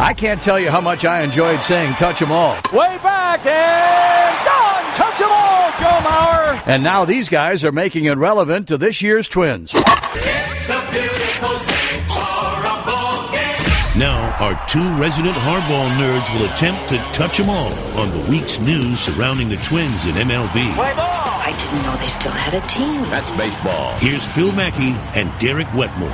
I can't tell you how much I enjoyed saying touch 'em all. Way back and gone. Touch 'em all, Joe Mauer. And now these guys are making it relevant to this year's Twins. It's a beautiful day for a ball game. Now, our two resident hardball nerds will attempt to touch them all on the week's news surrounding the Twins in MLB. I didn't know they still had a team. That's baseball. Here's Phil Mackey and Derek Wetmore.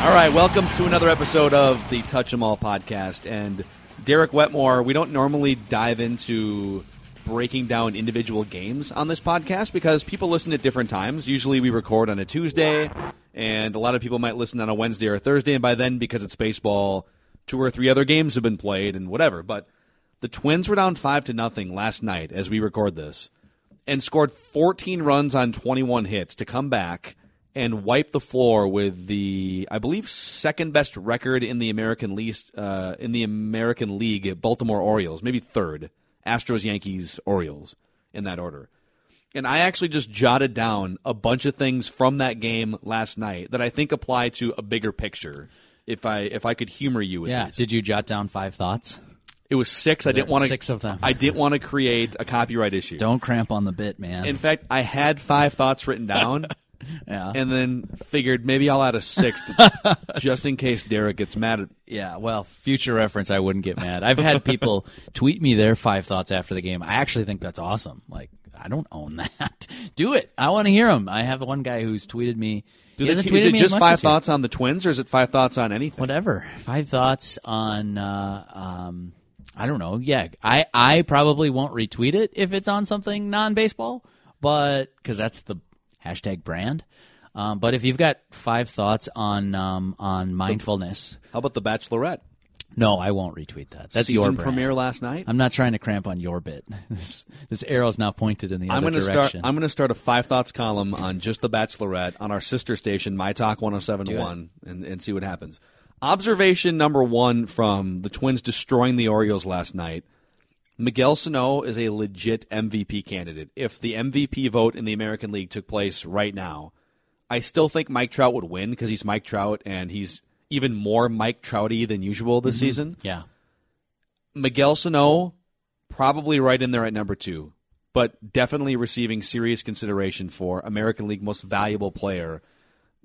All right, welcome to another episode of the Touch 'em All podcast. And Derek Wetmore, we don't normally dive into breaking down individual games on this podcast because people listen at different times. Usually we record on a Tuesday, and a lot of people might listen on a Wednesday or a Thursday, and by then, because it's baseball, two or three other games have been played and whatever. But the Twins were down five to nothing last night as we record this, and scored 14 runs on 21 hits to come back and wipe the floor with the, I believe, second best record in the American League, uh, in the American League, Baltimore Orioles, maybe third, Astros, Yankees, Orioles, in that order. And I actually just jotted down a bunch of things from that game last night that I think apply to a bigger picture. If I if I could humor you with Yeah. these. Did you jot down five thoughts? it was six. I didn't want to six of them. I didn't want to create a copyright issue. Don't cramp on the bit, man. In fact, I had five thoughts written down. yeah. and then figured maybe I'll add a sixth just in case Derek gets mad at. yeah. Well, future reference, I wouldn't get mad. I've had people tweet me their five thoughts after the game. I actually think that's awesome. Like, I don't own that. Do it. I want to hear them. I have one guy who's tweeted me. Do he they- is it me just five thoughts on the Twins, or is it five thoughts on anything? whatever. Five thoughts on uh, um, I don't know. Yeah, I I probably won't retweet it if it's on something non baseball, but because that's the hashtag brand. Um, but if you've got five thoughts on um, on mindfulness, How about the Bachelorette? no, I won't retweet that. That's Season your brand. premiere last night. I'm not trying to cramp on your bit. This this arrow's now pointed in the I'm other going to direction. start. I'm going to start a five thoughts column on just the Bachelorette on our sister station, My Talk 1071, and, and see what happens. Observation number one from the Twins destroying the Orioles last night. Miguel Sano is a legit MVP candidate. If the MVP vote in the American League took place right now, I still think Mike Trout would win because he's Mike Trout and he's even more Mike Trouty than usual this mm-hmm. season. yeah, Miguel Sano, probably right in there at number two, but definitely receiving serious consideration for American League most valuable player.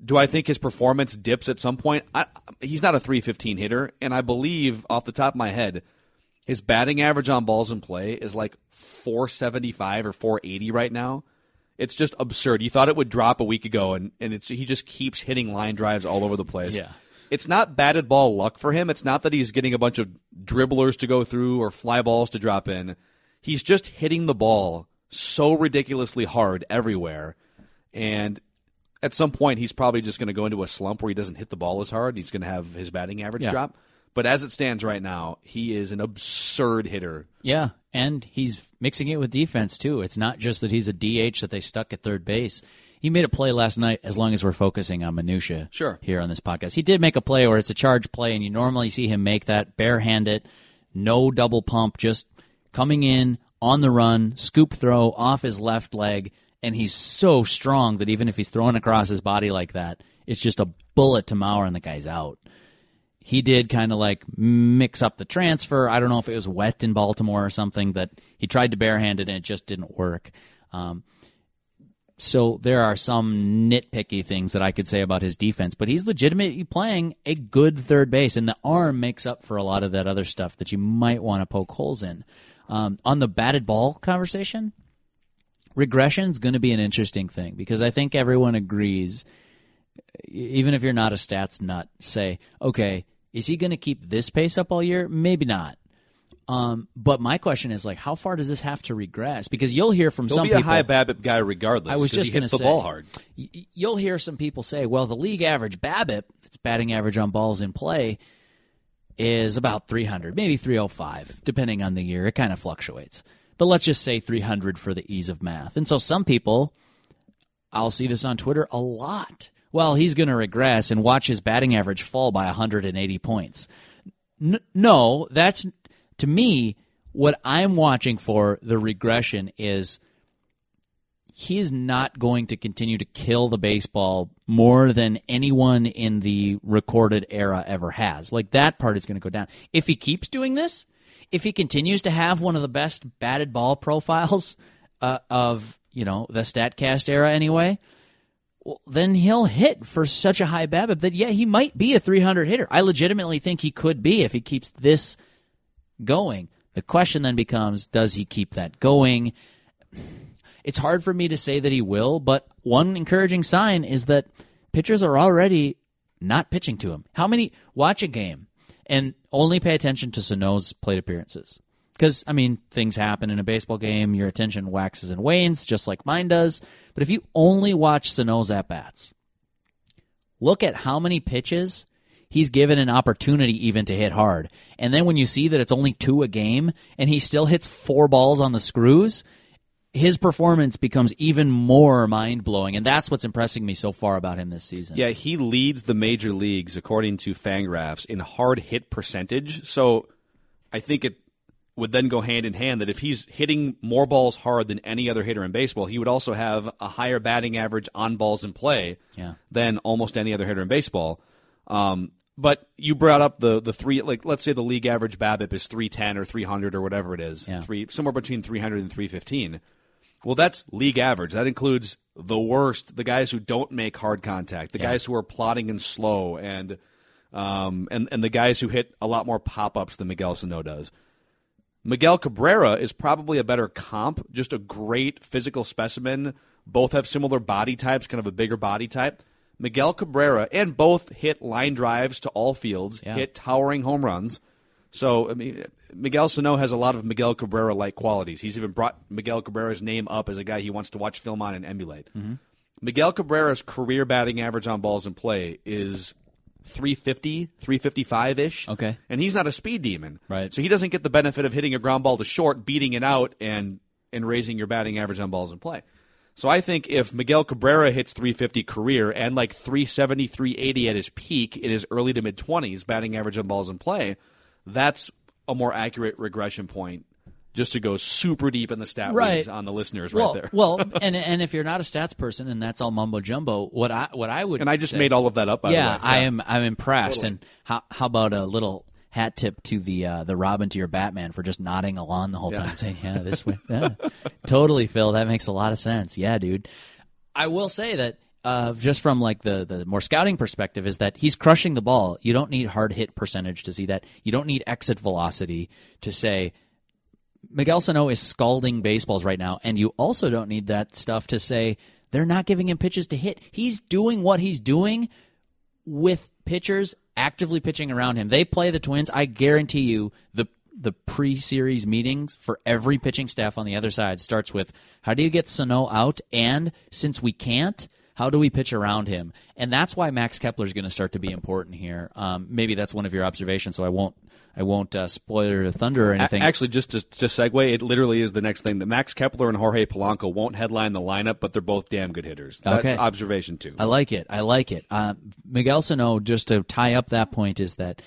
Do I think his performance dips at some point? I, he's not a 315 hitter, and I believe off the top of my head, his batting average on balls in play is like 475 or 480 right now. It's just absurd. You thought it would drop a week ago, and, and it's, he just keeps hitting line drives all over the place. Yeah. It's not batted ball luck for him. It's not that he's getting a bunch of dribblers to go through or fly balls to drop in. He's just hitting the ball so ridiculously hard everywhere. And at some point, he's probably just going to go into a slump where he doesn't hit the ball as hard. He's going to have his batting average Yeah. drop. But as it stands right now, he is an absurd hitter. Yeah, and he's mixing it with defense too. It's not just that he's a DH that they stuck at third base. He made a play last night. As long as we're focusing on minutia, Sure. here on this podcast, he did make a play where it's a charge play, and you normally see him make that barehanded, no double pump, just coming in on the run, scoop throw off his left leg, and he's so strong that even if he's throwing across his body like that, it's just a bullet to Mauer, and the guy's out he did kind of like mix up the transfer. I don't know if it was wet in Baltimore or something that he tried to barehand it and it just didn't work. Um, so there are some nitpicky things that I could say about his defense, but he's legitimately playing a good third base, and the arm makes up for a lot of that other stuff that you might want to poke holes in. Um, on the batted ball conversation, regression is going to be an interesting thing because I think everyone agrees even if you're not a stats nut, say, okay, is he going to keep this pace up all year? Maybe not. Um, but my question is like, how far does this have to regress? Because you'll hear from He'll some be a people. high BABIP guy regardless. I was just he going hits to the say, ball hard. y- You'll hear some people say, well, the league average BABIP, its batting average on balls in play, is about 300, maybe 305, depending on the year. It kind of fluctuates. But let's just say 300 for the ease of math. And so some people, I'll see this on Twitter a lot. Well, he's going to regress and watch his batting average fall by 180 points. N- no, that's to me what I'm watching for the regression is he is not going to continue to kill the baseball more than anyone in the recorded era ever has. Like that part is going to go down. If he keeps doing this, if he continues to have one of the best batted ball profiles uh, of you know the Statcast era, anyway, well, then he'll hit for such a high BABIP that yeah, he might be a 300 hitter. I legitimately think he could be if he keeps this going. The question then becomes, does he keep that going? It's hard for me to say that he will, but one encouraging sign is that pitchers are already not pitching to him. How many watch a game and only pay attention to Sano's plate appearances? Because I mean, things happen in a baseball game. Your attention waxes and wanes, just like mine does. But if you only watch Sano's at bats, look at how many pitches he's given an opportunity even to hit hard. And then when you see that it's only two a game and he still hits four balls on the screws, his performance becomes even more mind blowing. And that's what's impressing me so far about him this season. Yeah, he leads the major leagues according to Fangraphs in hard hit percentage. So I think it would then go hand in hand that if he's hitting more balls hard than any other hitter in baseball, he would also have a higher batting average on balls in play Yeah. than almost any other hitter in baseball. Um, but you brought up the the three like let's say the league average BABIP is 310 or 300 or whatever it is, Yeah. three somewhere between 300 and 315. Well, that's league average. That includes the worst, the guys who don't make hard contact, the Yeah. guys who are plotting and slow, and um, and and the guys who hit a lot more pop ups than Miguel Sano does. Miguel Cabrera is probably a better comp, just a great physical specimen. Both have similar body types, kind of a bigger body type. Miguel Cabrera and both hit line drives to all fields, Yeah. hit towering home runs. So, I mean, Miguel Sano has a lot of Miguel Cabrera like qualities. He's even brought Miguel Cabrera's name up as a guy he wants to watch film on and emulate. Mm-hmm. Miguel Cabrera's career batting average on balls in play is 350, 355 ish. Okay. And he's not a speed demon. Right. So he doesn't get the benefit of hitting a ground ball to short, beating it out, and, and raising your batting average on balls in play. So I think if Miguel Cabrera hits 350 career and like 370, 380 at his peak in his early to mid 20s batting average on balls in play, that's a more accurate regression point just to go super deep in the stat Right. on the listeners well, right there. well, and and if you're not a stats person and that's all mumbo jumbo, what I what I would and I just say- made all of that up by yeah, the way. I am. I'm impressed. And how how about a little hat tip to the uh, the Robin to your Batman for just nodding along the whole Yeah. time, saying, "Yeah, this way, yeah. totally, Phil. That makes a lot of sense. Yeah, dude." I will say that. Uh, just from like the, the more scouting perspective is that he's crushing the ball. You don't need hard hit percentage to see that. You don't need exit velocity to say Miguel Sano is scalding baseballs right now, and you also don't need that stuff to say they're not giving him pitches to hit. He's doing what he's doing with pitchers actively pitching around him. They play the Twins. I guarantee you the the pre-series meetings for every pitching staff on the other side starts with how do you get Sano out and since we can't how do we pitch around him? And that's why Max Kepler is going to start to be important here. Um, maybe that's one of your observations, so I won't I won't uh, spoil your thunder or anything. Actually, just to, to segue, it literally is the next thing that Max Kepler and Jorge Polanco won't headline the lineup, but they're both damn good hitters. That's Okay. observation two. I like it. I like it. Uh, Miguel Sano, just to tie up that point, is that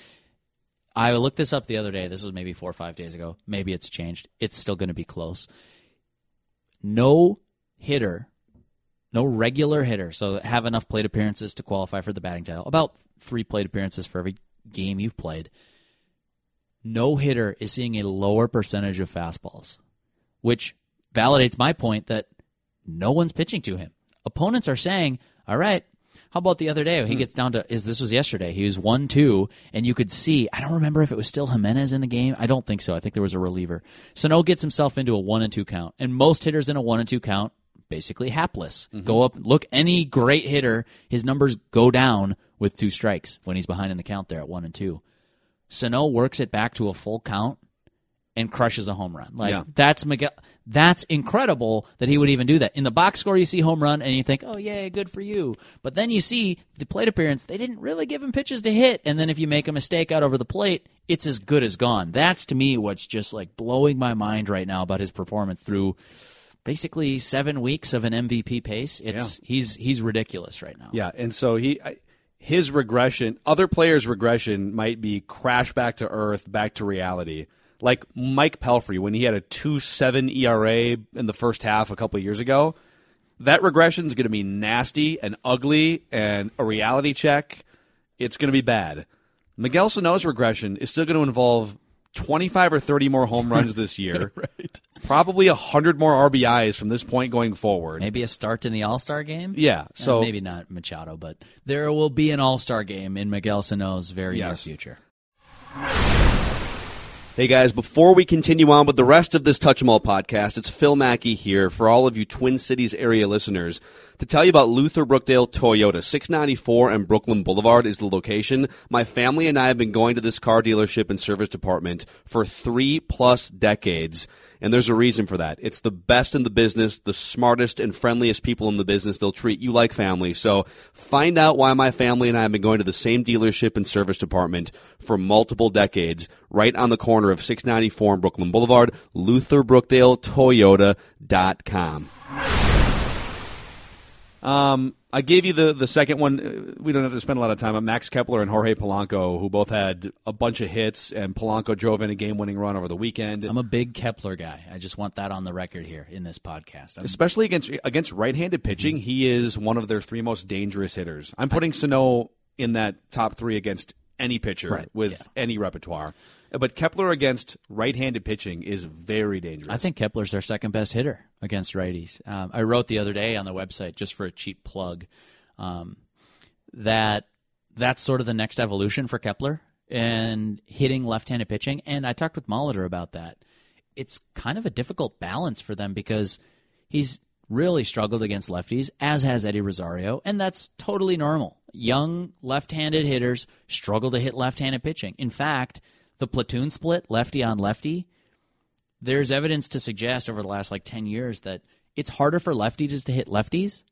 I looked this up the other day. This was maybe four or five days ago. Maybe it's changed. It's still going to be close. No hitter, no regular hitter, so have enough plate appearances to qualify for the batting title. About three plate appearances for every game you've played. No hitter is seeing a lower percentage of fastballs, which validates my point that no one's pitching to him. Opponents are saying, "All right, how about the other day? He hmm. gets down to is this was yesterday. He was one two, and you could see. I don't remember if it was still Jimenez in the game. I don't think so. I think there was a reliever. Sano gets himself into a one and two count, and most hitters in a one and two count basically hapless. Mm-hmm. Go up, look any great hitter, his numbers go down with two strikes when he's behind in the count there at one and two. Sano works it back to a full count and crushes a home run. Like Yeah. that's Miguel. That's incredible that he would even do that. In the box score, you see home run and you think, oh yay, good for you. But then you see the plate appearance. They didn't really give him pitches to hit, and then if you make a mistake out over the plate, it's as good as gone. That's to me what's just like blowing my mind right now about his performance through basically seven weeks of an MVP pace. It's he's he's ridiculous right now. Yeah, and so he I- his regression, other players' regression might be crash back to earth, back to reality. Like Mike Pelfrey when he had a two seven ERA in the first half a couple years ago, that regression is going to be nasty and ugly and a reality check. It's going to be bad. Miguel Sano's regression is still going to involve 25 or 30 more home runs this year. right. Probably 100 more RBIs from this point going forward. Maybe a start in the All Star game. Yeah, Uh, so maybe not Machado, but there will be an All Star game in Miguel Sano's very Yes. near future. Hey guys, before we continue on with the rest of this Touch 'em All podcast, it's Phil Mackey here for all of you Twin Cities area listeners to tell you about Luther Brookdale Toyota. 694 and Brooklyn Boulevard is the location. My family and I have been going to this car dealership and service department for three plus decades. And there's a reason for that. It's the best in the business, the smartest and friendliest people in the business. They'll treat you like family. So find out why my family and I have been going to the same dealership and service department for multiple decades, right on the corner of 694 and Brooklyn Boulevard, LutherBrookdaleToyota.com. Um, I gave you the, the second one. Uh, We don't have to spend a lot of time on Max Kepler and Jorge Polanco, who both had a bunch of hits, and Polanco drove in a game winning run over the weekend. I'm a big Kepler guy. I just want that on the record here in this podcast. I'm- Especially against against right handed pitching, he is one of their three most dangerous hitters. I'm putting Sano in that top three against any pitcher Right, with yeah. any repertoire. But Kepler against right handed pitching is very dangerous. I think Kepler's their second best hitter against righties. Um, I wrote the other day on the website just for a cheap plug um, that that's sort of the next evolution for Kepler and hitting left-handed pitching. And I talked with Molitor about that. It's kind of a difficult balance for them because he's really struggled against lefties, as has Eddie Rosario, and that's totally normal. Young left-handed hitters struggle to hit left-handed pitching. In fact, the platoon split, lefty on lefty, there's evidence to suggest over the last like 10 years that it's harder for lefties to hit lefties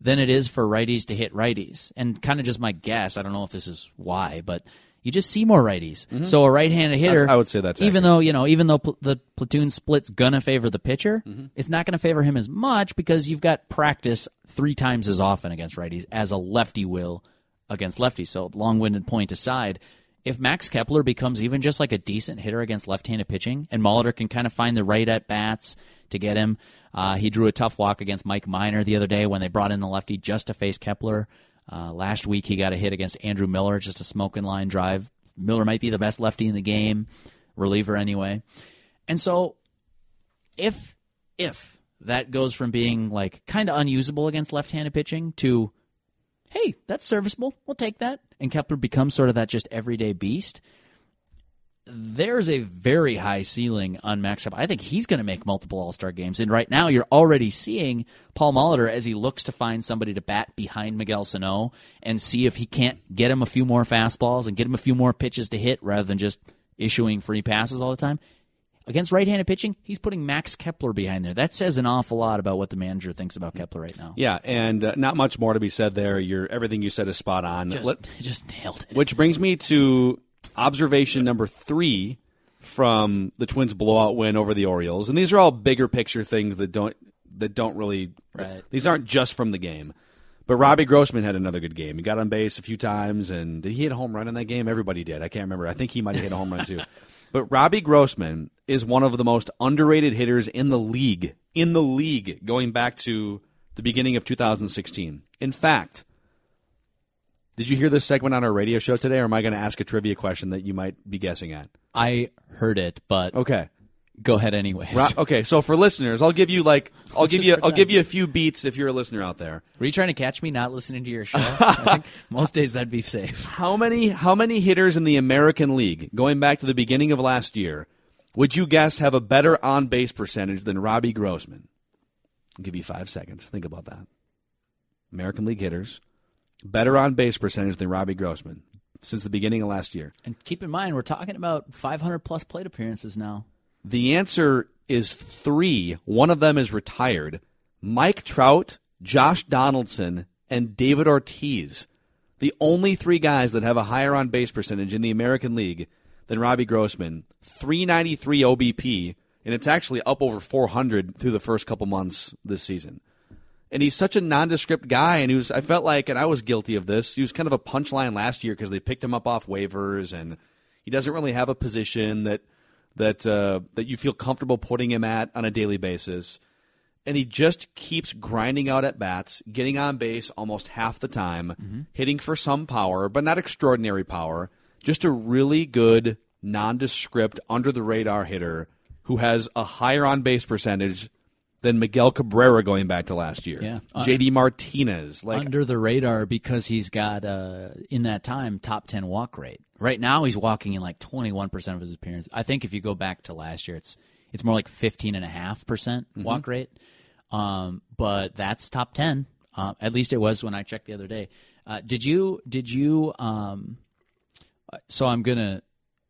than it is for righties to hit righties. And kind of just my guess, I don't know if this is why, but you just see more righties. Mm-hmm. So a right-handed hitter, I would say that's even accurate. though you know, even though pl- the platoon split's gonna favor the pitcher, mm-hmm. it's not gonna favor him as much because you've got practice three times as often against righties as a lefty will against lefties. So long-winded point aside. If Max Kepler becomes even just like a decent hitter against left-handed pitching, and Molitor can kind of find the right at bats to get him, uh, he drew a tough walk against Mike Minor the other day when they brought in the lefty just to face Kepler. Uh, last week he got a hit against Andrew Miller, just a smoking line drive. Miller might be the best lefty in the game, reliever anyway. And so, if if that goes from being like kind of unusable against left-handed pitching to hey, that's serviceable. We'll take that. And Kepler becomes sort of that just everyday beast. There's a very high ceiling on Max Kepler. I think he's going to make multiple All Star games. And right now, you're already seeing Paul Molitor as he looks to find somebody to bat behind Miguel Sano and see if he can't get him a few more fastballs and get him a few more pitches to hit rather than just issuing free passes all the time. Against right-handed pitching, he's putting Max Kepler behind there. That says an awful lot about what the manager thinks about Kepler right now. yeah, and uh, not much more to be said there. Your everything you said is spot on. Just, Let- just nailed it. Which brings me to observation number three from the Twins' blowout win over the Orioles, and these are all bigger picture things that don't that don't really. Right. These aren't just from the game. But Robbie Grossman had another good game. He got on base a few times, and did he hit a home run in that game? Everybody did. I can't remember. I think he might have hit a home run too. But Robbie Grossman is one of the most underrated hitters in the league. In the league, going back to the beginning of 2016. In fact, did you hear this segment on our radio show today, or am I going to ask a trivia question that you might be guessing at? I heard it, but Okay. Go ahead anyways. Ro- okay, so for listeners, I'll give you like I'll give Just you I'll give you a few beats if you're a listener out there. Were you trying to catch me not listening to your show? I think most days that'd be safe. How many how many hitters in the American League going back to the beginning of last year would you guess have a better on base percentage than Robbie Grossman? I'll give you 5 seconds. Think about that. American League hitters better on base percentage than Robbie Grossman since the beginning of last year. And keep in mind, we're talking about 500 plus plate appearances now. The answer is three. One of them is retired. Mike Trout, Josh Donaldson, and David Ortiz. The only three guys that have a higher on base percentage in the American League than Robbie Grossman. 393 OBP, and it's actually up over 400 through the first couple months this season. And he's such a nondescript guy, and he was. I felt like, and I was guilty of this. He was kind of a punchline last year because they picked him up off waivers, and he doesn't really have a position that that uh, that you feel comfortable putting him at on a daily basis. and he just keeps grinding out at bats, getting on base almost half the time, hitting for some power, but not extraordinary power. Just a really good, nondescript, under the radar hitter who has a higher on base percentage than Miguel Cabrera going back to last year. Yeah. Uh, JD Martinez. Like under the radar because he's got uh, in that time top 10 walk rate right now he's walking in like 21% of his appearances i think if you go back to last year it's it's more like 15.5% walk rate um, but that's top 10 uh, at least it was when i checked the other day uh, did you did you um, so i'm gonna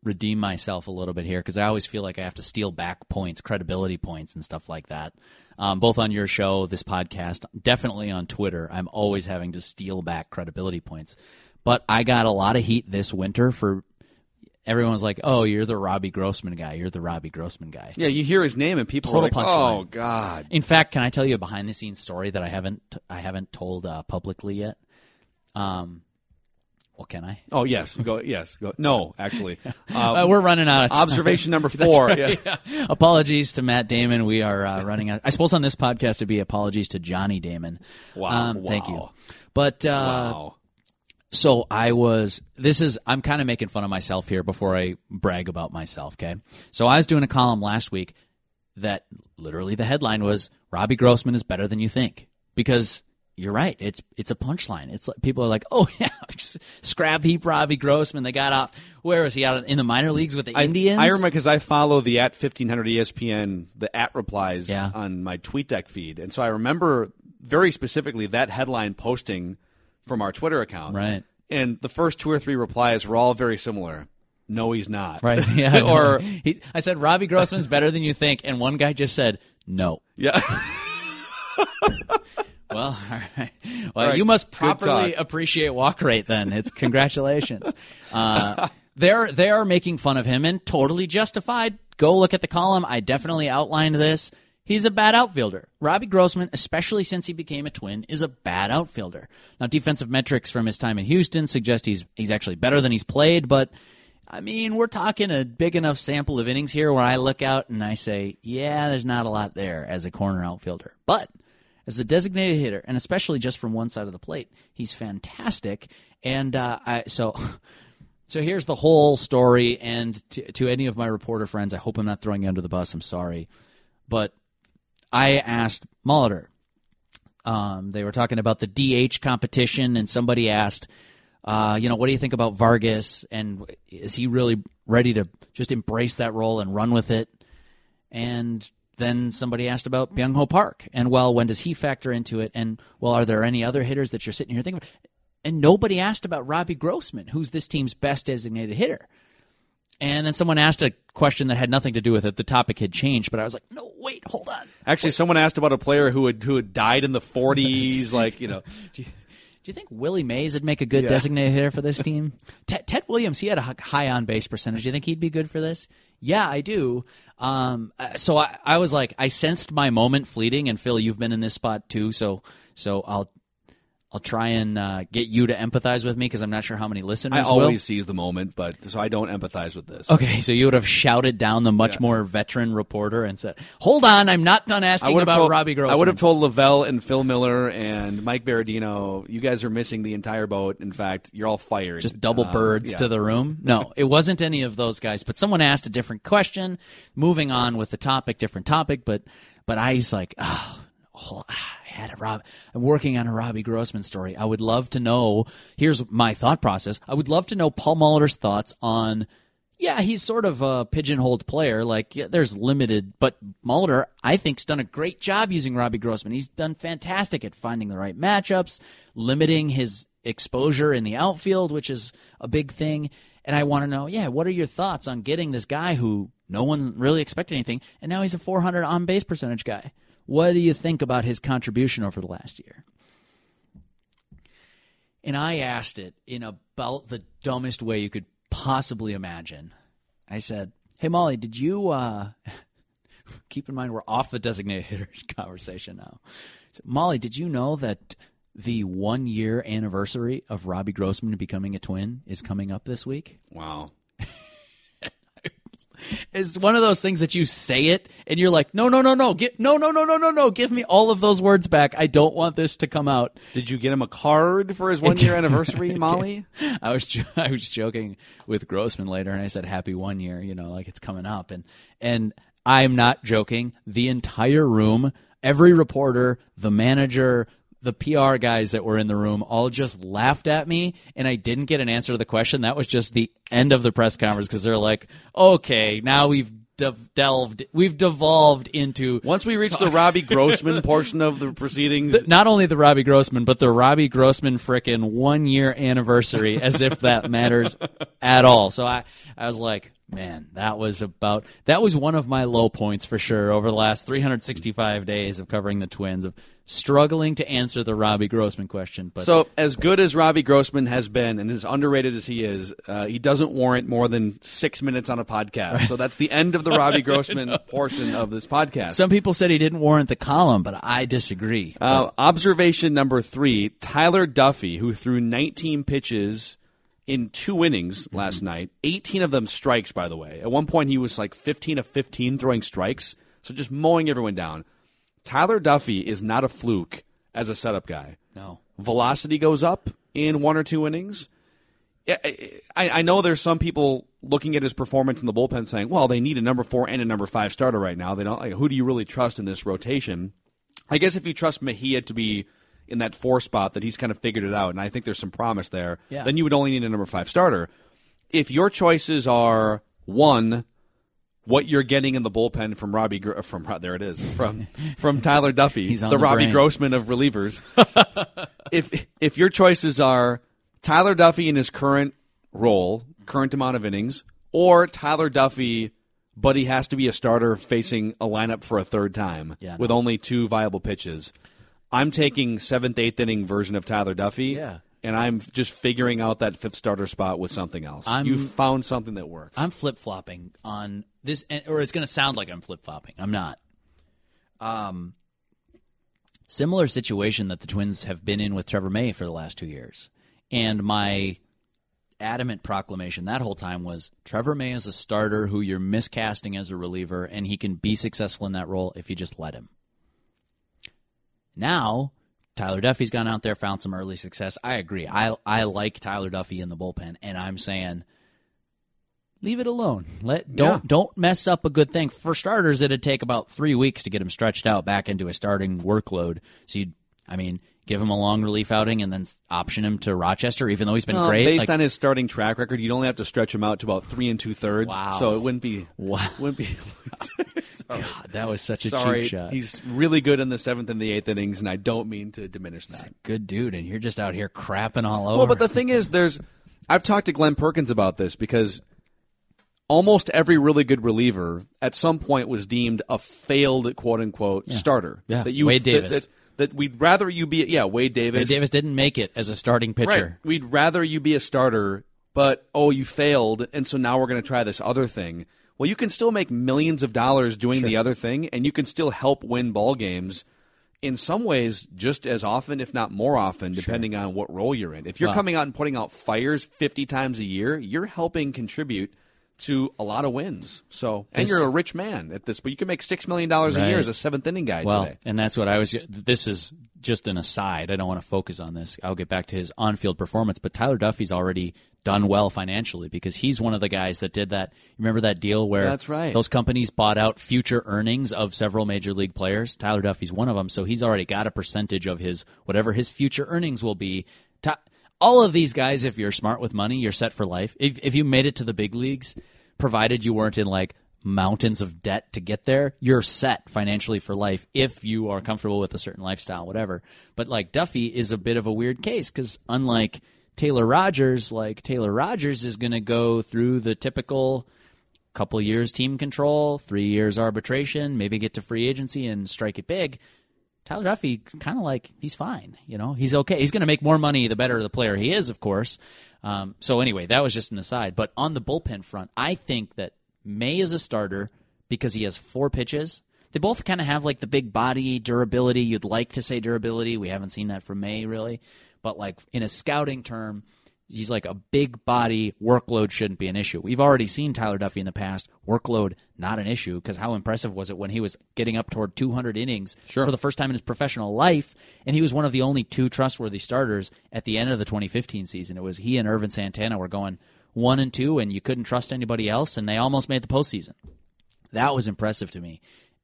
redeem myself a little bit here because I always feel like I have to steal back points, credibility points, and stuff like that. Um, both on your show, this podcast, definitely on Twitter. I'm always having to steal back credibility points. But I got a lot of heat this winter for everyone was like, "Oh, you're the Robbie Grossman guy. You're the Robbie Grossman guy." yeah, you hear his name and people Total are like, punchline. "Oh God." In fact, can I tell you a behind the scenes story that I haven't I haven't told uh, publicly yet? Um, well, can I? Oh yes, go yes, go. No, actually, Uh, we're running out of time. observation number four. yeah. Yeah. Apologies to Matt Damon. We are uh, running out. I suppose on this podcast it'd be apologies to Johnny Damon. Wow, Um, Thank you. But uh, Wow. so I was. This is. I'm kind of making fun of myself here before I brag about myself. Okay. So I was doing a column last week that literally the headline was Robbie Grossman is better than you think because. You're right. It's it's a punchline. It's like people are like, oh yeah, just scrap heap Robbie Grossman. They got off. Where was he out in the minor leagues with the I, Indians? I remember because I follow the at fifteen hundred ESPN the at replies Yeah. on my tweet deck feed, and so I remember very specifically that headline posting from our Twitter account. Right. And the first two or three replies were all very similar. No, he's not. Right. Yeah. or he, I said Robbie Grossman's better than you think, and one guy just said no. yeah. Well, all right. Well, right, you must properly appreciate walk rate. Then it's congratulations. uh, they're they are making fun of him and totally justified. Go look at the column. I definitely outlined this. He's a bad outfielder. Robbie Grossman, especially since he became a twin, is a bad outfielder. Now, defensive metrics from his time in Houston suggest he's he's actually better than he's played, but I mean, we're talking a big enough sample of innings here where I look out and I say, yeah, there's not a lot there as a corner outfielder. But as a designated hitter, and especially just from one side of the plate, he's fantastic. And uh, I, so, so here's the whole story. And to, to any of my reporter friends, I hope I'm not throwing you under the bus. I'm sorry, but I asked Molitor. Um, they were talking about the DH competition, and somebody asked, uh, you know, what do you think about Vargas? And is he really ready to just embrace that role and run with it? And then somebody asked about Byung Ho Park, and well, when does he factor into it? And well, are there any other hitters that you're sitting here thinking about? And nobody asked about Robbie Grossman, who's this team's best designated hitter. And then someone asked a question that had nothing to do with it. The topic had changed, but I was like, no, wait, hold on. Actually, someone asked about a player who had who had died in the forties, like you know. Do you think Willie Mays would make a good designated hitter for this team? Ted, Ted Williams, he had a high on base percentage. Do you think he'd be good for this? Yeah, I do. Um, uh, so I, I was like, I sensed my moment fleeting, and Phil, you've been in this spot too. So, so I'll, I'll try and uh, get you to empathize with me because I'm not sure how many listeners I will. always seize the moment, but so I don't empathize with this. Okay, so you would have shouted down the much more veteran reporter and said, "Hold on, I'm not done asking about told, Robbie Grossman." I would have told La Velle and Phil Miller and Mike Berardino, you guys are missing the entire boat. In fact, you're all fired. just double Uh, birds yeah. to the room. No, it wasn't any of those guys. But someone asked a different question. Moving on with the topic, different topic. But but I was like, oh, oh, ah, I had a Rob. I'm working on a Robbie Grossman story. I would love to know. Here's my thought process. I would love to know Paul Molitor's thoughts on. Yeah, he's sort of a pigeonholed player. Like, yeah, there's limited, but Molitor, I think, has done a great job using Robbie Grossman. He's done fantastic at finding the right matchups, limiting his exposure in the outfield, which is a big thing. And I want to know, yeah, what are your thoughts on getting this guy who no one really expected anything, and now he's a 400 on base percentage guy? What do you think about his contribution over the last year? And I asked it in about the dumbest way you could possibly imagine. I said, "Hey Molly, did you uh, keep in mind we're off the designated hitter conversation now? So, Molly, did you know that the one year anniversary of Robbie Grossman becoming a twin is coming up this week?" Wow. Is one of those things that you say it and you're like, no, no, no, no, get no, no, no, no, no, no, give me all of those words back. I don't want this to come out. Did you get him a card for his one year anniversary, Molly? I was jo- I was joking with Grossman later, and I said happy one year, you know, like it's coming up, and and I'm not joking. The entire room, every reporter, the manager. The PR guys that were in the room all just laughed at me, and I didn't get an answer to the question. That was just the end of the press conference because they're like, "Okay, now we've delved, we've devolved into Once we reach the Robbie Grossman portion of the proceedings, not only the Robbie Grossman, but the Robbie Grossman frickin' one year anniversary, as if that matters at all. So I, I was like, man, that was about, that was one of my low points for sure over the last 365 days of covering the Twins, of struggling to answer the Robbie Grossman question. But So, as good as Robbie Grossman has been, and as underrated as he is, uh, he doesn't warrant more than six minutes on a podcast. So that's the end of the Robbie Grossman portion of this podcast. some people said he didn't warrant the column, but I disagree. Uh, observation number three: Tyler Duffey, who threw 19 pitches in two innings mm-hmm. last night, 18 of them strikes. By the way, at one point he was like 15 of 15 throwing strikes, so just mowing everyone down. Tyler Duffey is not a fluke as a setup guy. no. velocity goes up in one or two innings. I, I I know there's some people looking at his performance in the bullpen saying, "Well, they need a number four and a number five starter right now. They don't. Like, who do you really trust in this rotation?" I guess if you trust Mejia to be in that four spot, that he's kind of figured it out, and I think there's some promise there. Yeah. Then you would only need a number five starter. If your choices are one, what you're getting in the bullpen from Robbie from there it is from from Tyler Duffey, He's the the Robbie brain. Grossman of relievers. if if your choices are Tyler Duffey in his current role, current amount of innings, or Tyler Duffey, but he has to be a starter facing a lineup for a third time Yeah, with no. only two viable pitches, I'm taking seventh, eighth inning version of Tyler Duffey. Yeah. And I'm just figuring out that fifth starter spot with something else. I'm- you found something that works. I'm flip flopping on this, or it's going to sound like I'm flip flopping. I'm not. Um, similar situation that the Twins have been in with Trevor May for the last two years, and my adamant proclamation that whole time was Trevor May is a starter who you're miscasting as a reliever, and he can be successful in that role if you just let him. Now, Tyler Duffey's gone out there, found some early success. I agree. I I like Tyler Duffey in the bullpen, and I'm saying leave it alone. Let don't Yeah. don't mess up a good thing. For starters, it'd take about three weeks to get him stretched out back into a starting workload. So you, I mean, give him a long relief outing and then option him to Rochester, even though he's been Well, great. Based Like, on his starting track record, you'd only have to stretch him out to about three and two thirds. Wow. So it wouldn't be. Wow. Wouldn't be. God, that was such a Sorry, cheap shot. he's really good in the seventh and the eighth innings, and I don't mean to diminish that. good dude, and you're just out here crapping all over. Well, but the thing is, there's. I've talked to Glen Perkins about this because almost every really good reliever at some point was deemed a failed quote unquote starter. Yeah. That you Wade that- Davis. That, that we'd rather you be yeah Wade Davis. Wade Davis didn't make it as a starting Right. pitcher. We'd rather you be a starter, but oh, you failed, and so now we're going to try this other thing. Well, you can still make millions of dollars doing the other thing, and you can still help win ball games. In some ways, just as often, if not more often, depending on what role you're in. If you're coming out and putting out fires 50 times a year, you're helping contribute to a lot of wins. So, and This- you're a rich man at this, but you can make six million dollars a year as a seventh inning guy Well, today. and that's what I was. This is just an aside. I don't want to focus on this. I'll get back to his on-field performance, but Tyler Duffey's already done well financially because he's one of the guys that did that. Remember that deal where That's right. those companies bought out future earnings of several major league players. Tyler Duffey's one of them, so he's already got a percentage of his whatever his future earnings will be. Ta- all of these guys, if you're smart with money, you're set for life. If if you made it to the big leagues, provided you weren't in like mountains of debt to get there, you're set financially for life if you are comfortable with a certain lifestyle, whatever. But like Duffey is a bit of a weird case because unlike Taylor Rogers, like Taylor Rogers is going to go through the typical couple years team control, three years arbitration, maybe get to free agency and strike it big. Tyler Duffey kind of like he's fine, you know, he's okay. He's going to make more money the better the player he is, of course. Um, so anyway, that was just an aside. But on the bullpen front, I think that May is a starter because he has four pitches. They both kind of have like the big body durability. You'd like to say durability. We haven't seen that from May really, but like in a scouting term, He's like a big body workload shouldn't be an issue. We've already seen Tyler Duffey in the past workload not an issue because how impressive was it when he was getting up toward 200 innings for the first time in his professional life, and he was one of the only two trustworthy starters at the end of the 2015 season. It was he and Ervin Santana were going one and two, and you couldn't trust anybody else, and they almost made the postseason. That was impressive to me.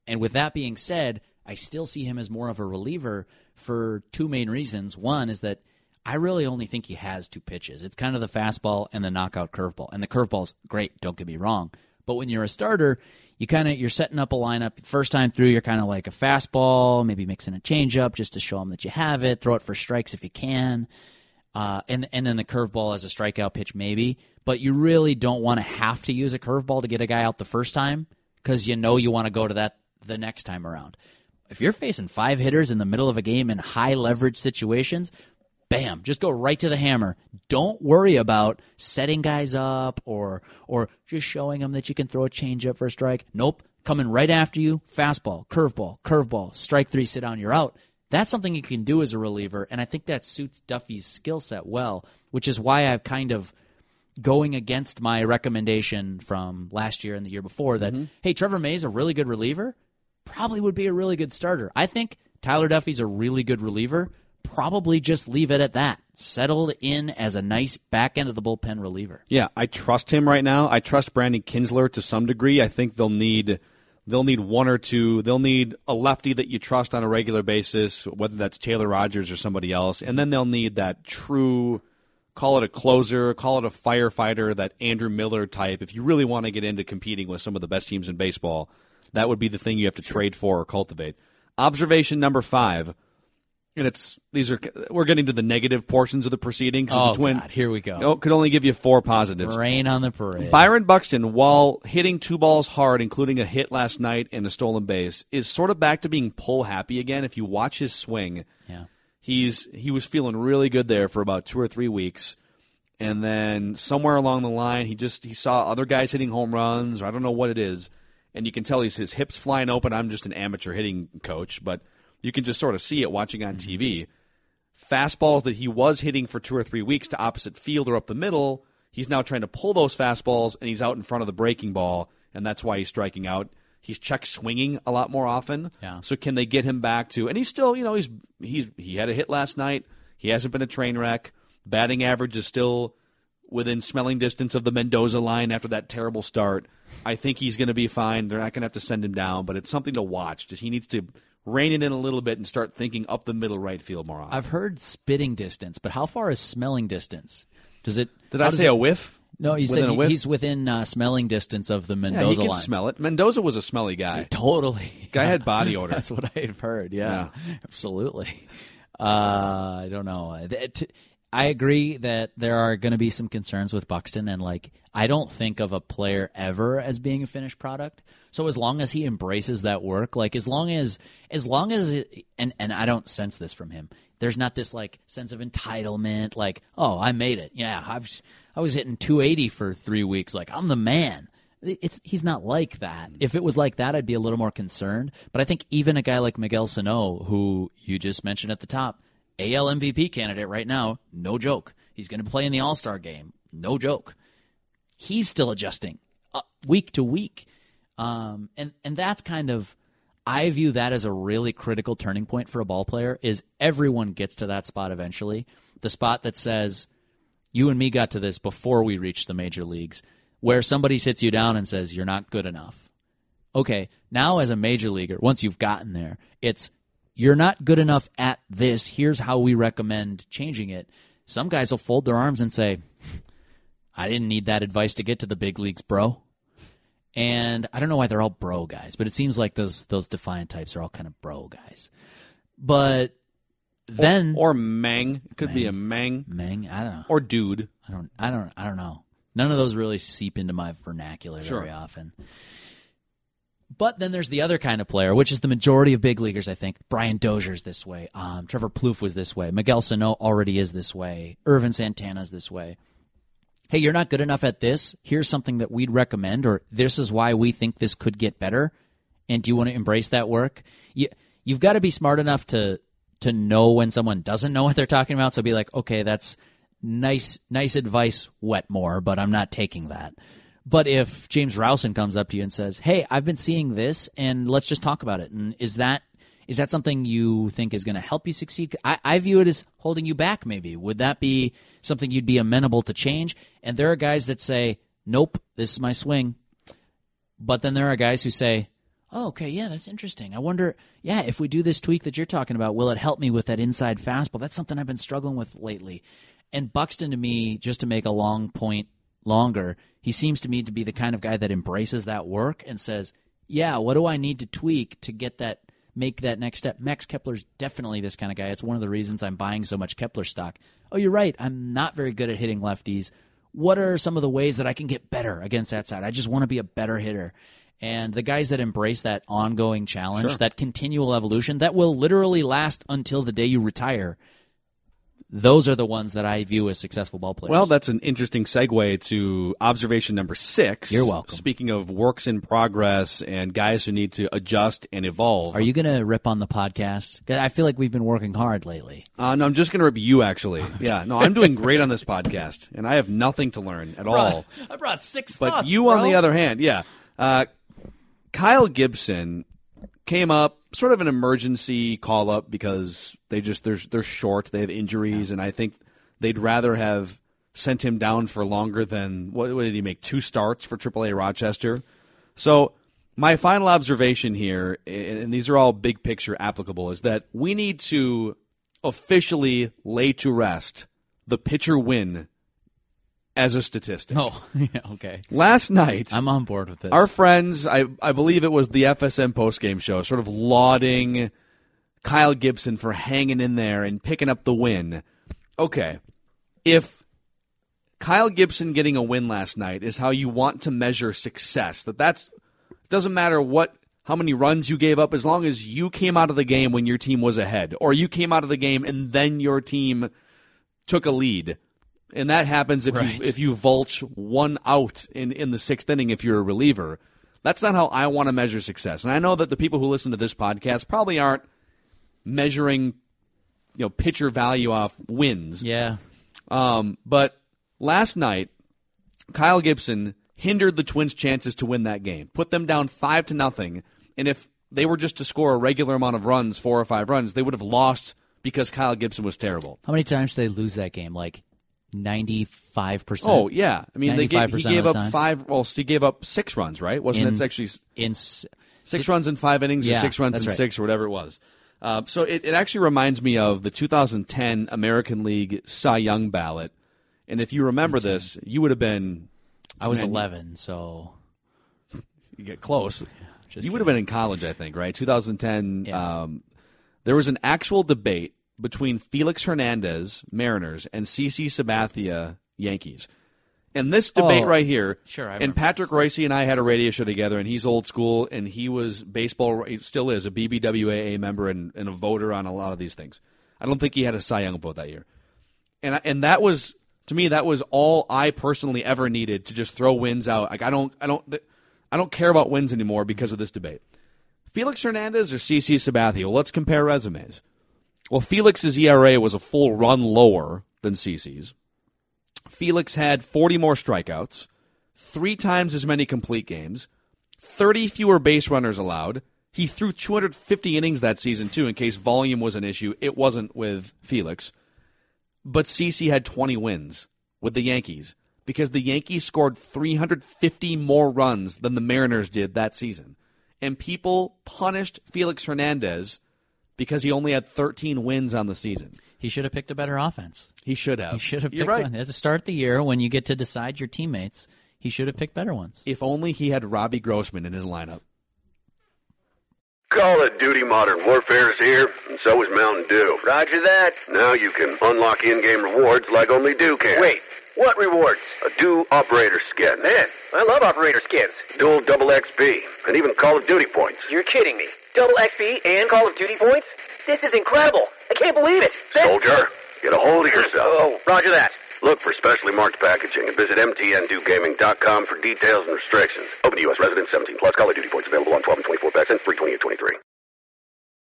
And with that being said, I still see him as more of a reliever for two main reasons. One is that I really only think he has two pitches. It's kind of the fastball and the knockout curveball. And the curveball's great, don't get me wrong. But when you're a starter, you kind of you're setting up a lineup. First time through, you're kind of like a fastball, maybe mixing a changeup just to show them that you have it. Throw it for strikes if you can, uh, and and then the curveball as a strikeout pitch maybe. But you really don't want to have to use a curveball to get a guy out the first time because you know you want to go to that the next time around. If you're facing five hitters in the middle of a game in high leverage situations, bam, just go right to the hammer. Don't worry about setting guys up or or just showing them that you can throw a changeup for a strike. Nope, coming right after you, fastball, curveball, curveball, strike three, sit down, you're out. That's something you can do as a reliever, and I think that suits Duffey's skill set well, which is why I've kind of going against my recommendation from last year and the year before that mm-hmm. hey, Trevor May's a really good reliever, probably would be a really good starter. I think Tyler Duffey's a really good reliever. Probably just leave it at that. Settled in as a nice back end of the bullpen reliever. Yeah, I trust him right now. I trust Brandon Kintzler to some degree. I think they'll need they'll need one or two. They'll need a lefty that you trust on a regular basis, whether that's Taylor Rogers or somebody else, and then they'll need that true call it a closer, call it a firefighter, that Andrew Miller type. If you really want to get into competing with some of the best teams in baseball, that would be the thing you have to trade for or cultivate. Observation number 5 and it's these are we're getting to the negative portions of the proceedings. Oh, the twin God, here we go. Oh, could only give you four positives. Rain on the parade. Byron Buxton, while hitting two balls hard, including a hit last night and a stolen base, is sort of back to being pull happy again. If you watch his swing, yeah. he's he was feeling really good there for about two or three weeks, and then somewhere along the line, he just he saw other guys hitting home runs, or I don't know what it is, and you can tell he's his hips flying open. I'm just an amateur hitting coach, but you can just sort of see it watching on mm-hmm. TV. Fastballs that he was hitting for two or three weeks to opposite field or up the middle, he's now trying to pull those fastballs, and he's out in front of the breaking ball, and that's why he's striking out. He's check swinging a lot more often. Yeah. So can they get him back to? And he's still, you know, he's he's he had a hit last night. He hasn't been a train wreck. Batting average is still within smelling distance of the Mendoza line after that terrible start. I think he's going to be fine. They're not going to have to send him down, but it's something to watch. Just he needs to rein it in a little bit and start thinking up the middle right field more often. I've heard spitting distance, but how far is smelling distance? Does it? Did I say it- a whiff? No, you Within said he- he's within uh, smelling distance of the Mendoza Yeah, he can line. smell it. Mendoza was a smelly guy. Totally. Guy had body odor. That's what I've heard. Yeah, absolutely. Uh, I don't know. I agree that there are going to be some concerns with Buxton, and like I don't think of a player ever as being a finished product. So as long as he embraces that work, like as long as as long as it, and and I don't sense this from him. There's not this like sense of entitlement, like oh I made it. Yeah, I've I was hitting 280 for three weeks. Like I'm the man it's he's not like that. If it was like that, I'd be a little more concerned. But I think even a guy like Miguel Sano, who you just mentioned at the top, AL MVP candidate right now, no joke. He's going to play in the All Star game, no joke. He's still adjusting uh, week to week, um, and and that's kind of. I view that as a really critical turning point for a ball player. Is everyone gets to that spot eventually, the spot that says, "You and me got to this before we reached the major leagues." where somebody sits you down and says you're not good enough. Okay, now as a major leaguer, once you've gotten there, it's you're not good enough at this. Here's how we recommend changing it. Some guys will fold their arms and say, I didn't need that advice to get to the big leagues, bro. And I don't know why they're all bro guys, but it seems like those those defiant types are all kind of bro guys. But then or Mang. It could be a Mang. Meng, I don't know. Or dude. I don't I don't I don't know. None of those really seep into my vernacular Sure. very often. But then there's the other kind of player, which is the majority of big leaguers, I think. Brian Dozier's this way. Um, Trevor Plouffe was this way. Miguel Sano already is this way. Ervin Santana's this way. Hey, you're not good enough at this. Here's something that we'd recommend, or this is why we think this could get better. And do you want to embrace that work? You, you've got to be smart enough to to know when someone doesn't know what they're talking about. So be like, okay, that's nice, nice advice, Wetmore, but I'm not taking that. But if James Rowson comes up to you and says, "Hey, I've been seeing this, and let's just talk about it," and is that is that something you think is going to help you succeed? I, I view it as holding you back. Maybe would that be something you'd be amenable to change? And there are guys that say, "Nope, this is my swing," but then there are guys who say, "Oh, okay, yeah, that's interesting. I wonder, yeah, if we do this tweak that you're talking about, will it help me with that inside fastball? That's something I've been struggling with lately." And Buxton, to me, just to make a long point longer, he seems to me to be the kind of guy that embraces that work and says, "Yeah, what do I need to tweak to get that make that next step?" Max Kepler's definitely this kind of guy. It's one of the reasons I'm buying so much Kepler stock. Oh, you're right. I'm not very good at hitting lefties. What are some of the ways that I can get better against that side? I just want to be a better hitter. And the guys that embrace that ongoing challenge, that continual evolution, that will literally last until the day you retire. Those are the ones that I view as successful ball players. Well, that's an interesting segue to observation number six. You're welcome. Speaking of works in progress and guys who need to adjust and evolve. Are you going to rip on the podcast? I feel like we've been working hard lately. Uh, no, I'm just going to rip you, actually. Yeah, no, I'm doing great on this podcast, and I have nothing to learn at all. I brought six But you, on the other hand, yeah. Uh, Kyle Gibson came up sort of an emergency call up because they just they're they're short, they have injuries, and I think they'd rather have sent him down for longer than what, what did he make two starts for AAA Rochester. So my final observation here, and these are all big picture applicable, is that we need to officially lay to rest the pitcher win as a statistic. Oh, yeah, okay. Last night, I'm on board with this. our friends, I, I believe it was the FSN postgame show, sort of lauding Kyle Gibson for hanging in there and picking up the win. Okay, if Kyle Gibson getting a win last night is how you want to measure success, that that's doesn't matter what how many runs you gave up as long as you came out of the game when your team was ahead or you came out of the game and then your team took a lead. And that happens if Right. you if you vulch one out in, in the sixth inning if you're a reliever. That's not how I want to measure success. And I know that the people who listen to this podcast probably aren't measuring you know pitcher value off wins. yeah. Um, but last night, Kyle Gibson hindered the Twins' chances to win that game, put them down five to nothing, and if they were just to score a regular amount of runs, four or five runs, they would have lost because Kyle Gibson was terrible. How many times did they lose that game? Like 95%? Oh yeah, I mean they gave, he gave up time? five. Well, he gave up six runs, right? Wasn't In- it actually In, six runs in five innings or six runs in right. six or whatever it was? Uh, so it, it actually reminds me of the 2010 American League Cy Young ballot. And if you remember this, you would have been I was Man, 11, so you get close. you would have been in college, I think, right? 2010. Yeah. Um, there was an actual debate between Felix Hernandez, Mariners, and CC Sabathia, Yankees. And this debate Oh, right here, sure, and Patrick Reusse and I had a radio show together, and he's old school, and he was baseball, he still is a BBWAA member and, and a voter on a lot of these things. I don't think he had a Cy Young vote that year, and I- and that was to me that was all I personally ever needed to just throw wins out. Like I don't I don't I don't care about wins anymore because of this debate. Felix Hernandez or CC Sabathia? Well, let's compare resumes. Well, Felix's ERA was a full run lower than CC's. Felix had 40 more strikeouts, three times as many complete games, 30 fewer base runners allowed. He threw 250 innings that season, too, in case volume was an issue. It wasn't with Felix. But CC had 20 wins with the Yankees because the Yankees scored 350 more runs than the Mariners did that season. And people punished Felix Hernandez because he only had 13 wins on the season. he should have picked a better offense. He should have. He should have You're picked right. one. At the start of the year, when you get to decide your teammates, he should have picked better ones. If only he had Robbie Grossman in his lineup. Call of Duty Modern Warfare is here, and so is Mountain Dew. Roger that. Now you can unlock in-game rewards like only Dew can. Wait, what rewards? A Dew Operator Skin. Man, I love operator skins. Dual double XP, and even Call of Duty points. You're kidding me. Double XP and Call of Duty points? This is incredible. I can't believe it. This- Soldier, get a hold of yourself. Oh, roger that. Look for specially marked packaging and visit mtndewgaming.com for details and restrictions. Open to U.S. residents 17 plus. Call of Duty points available on 12 and 24 packs and free 20 and 23.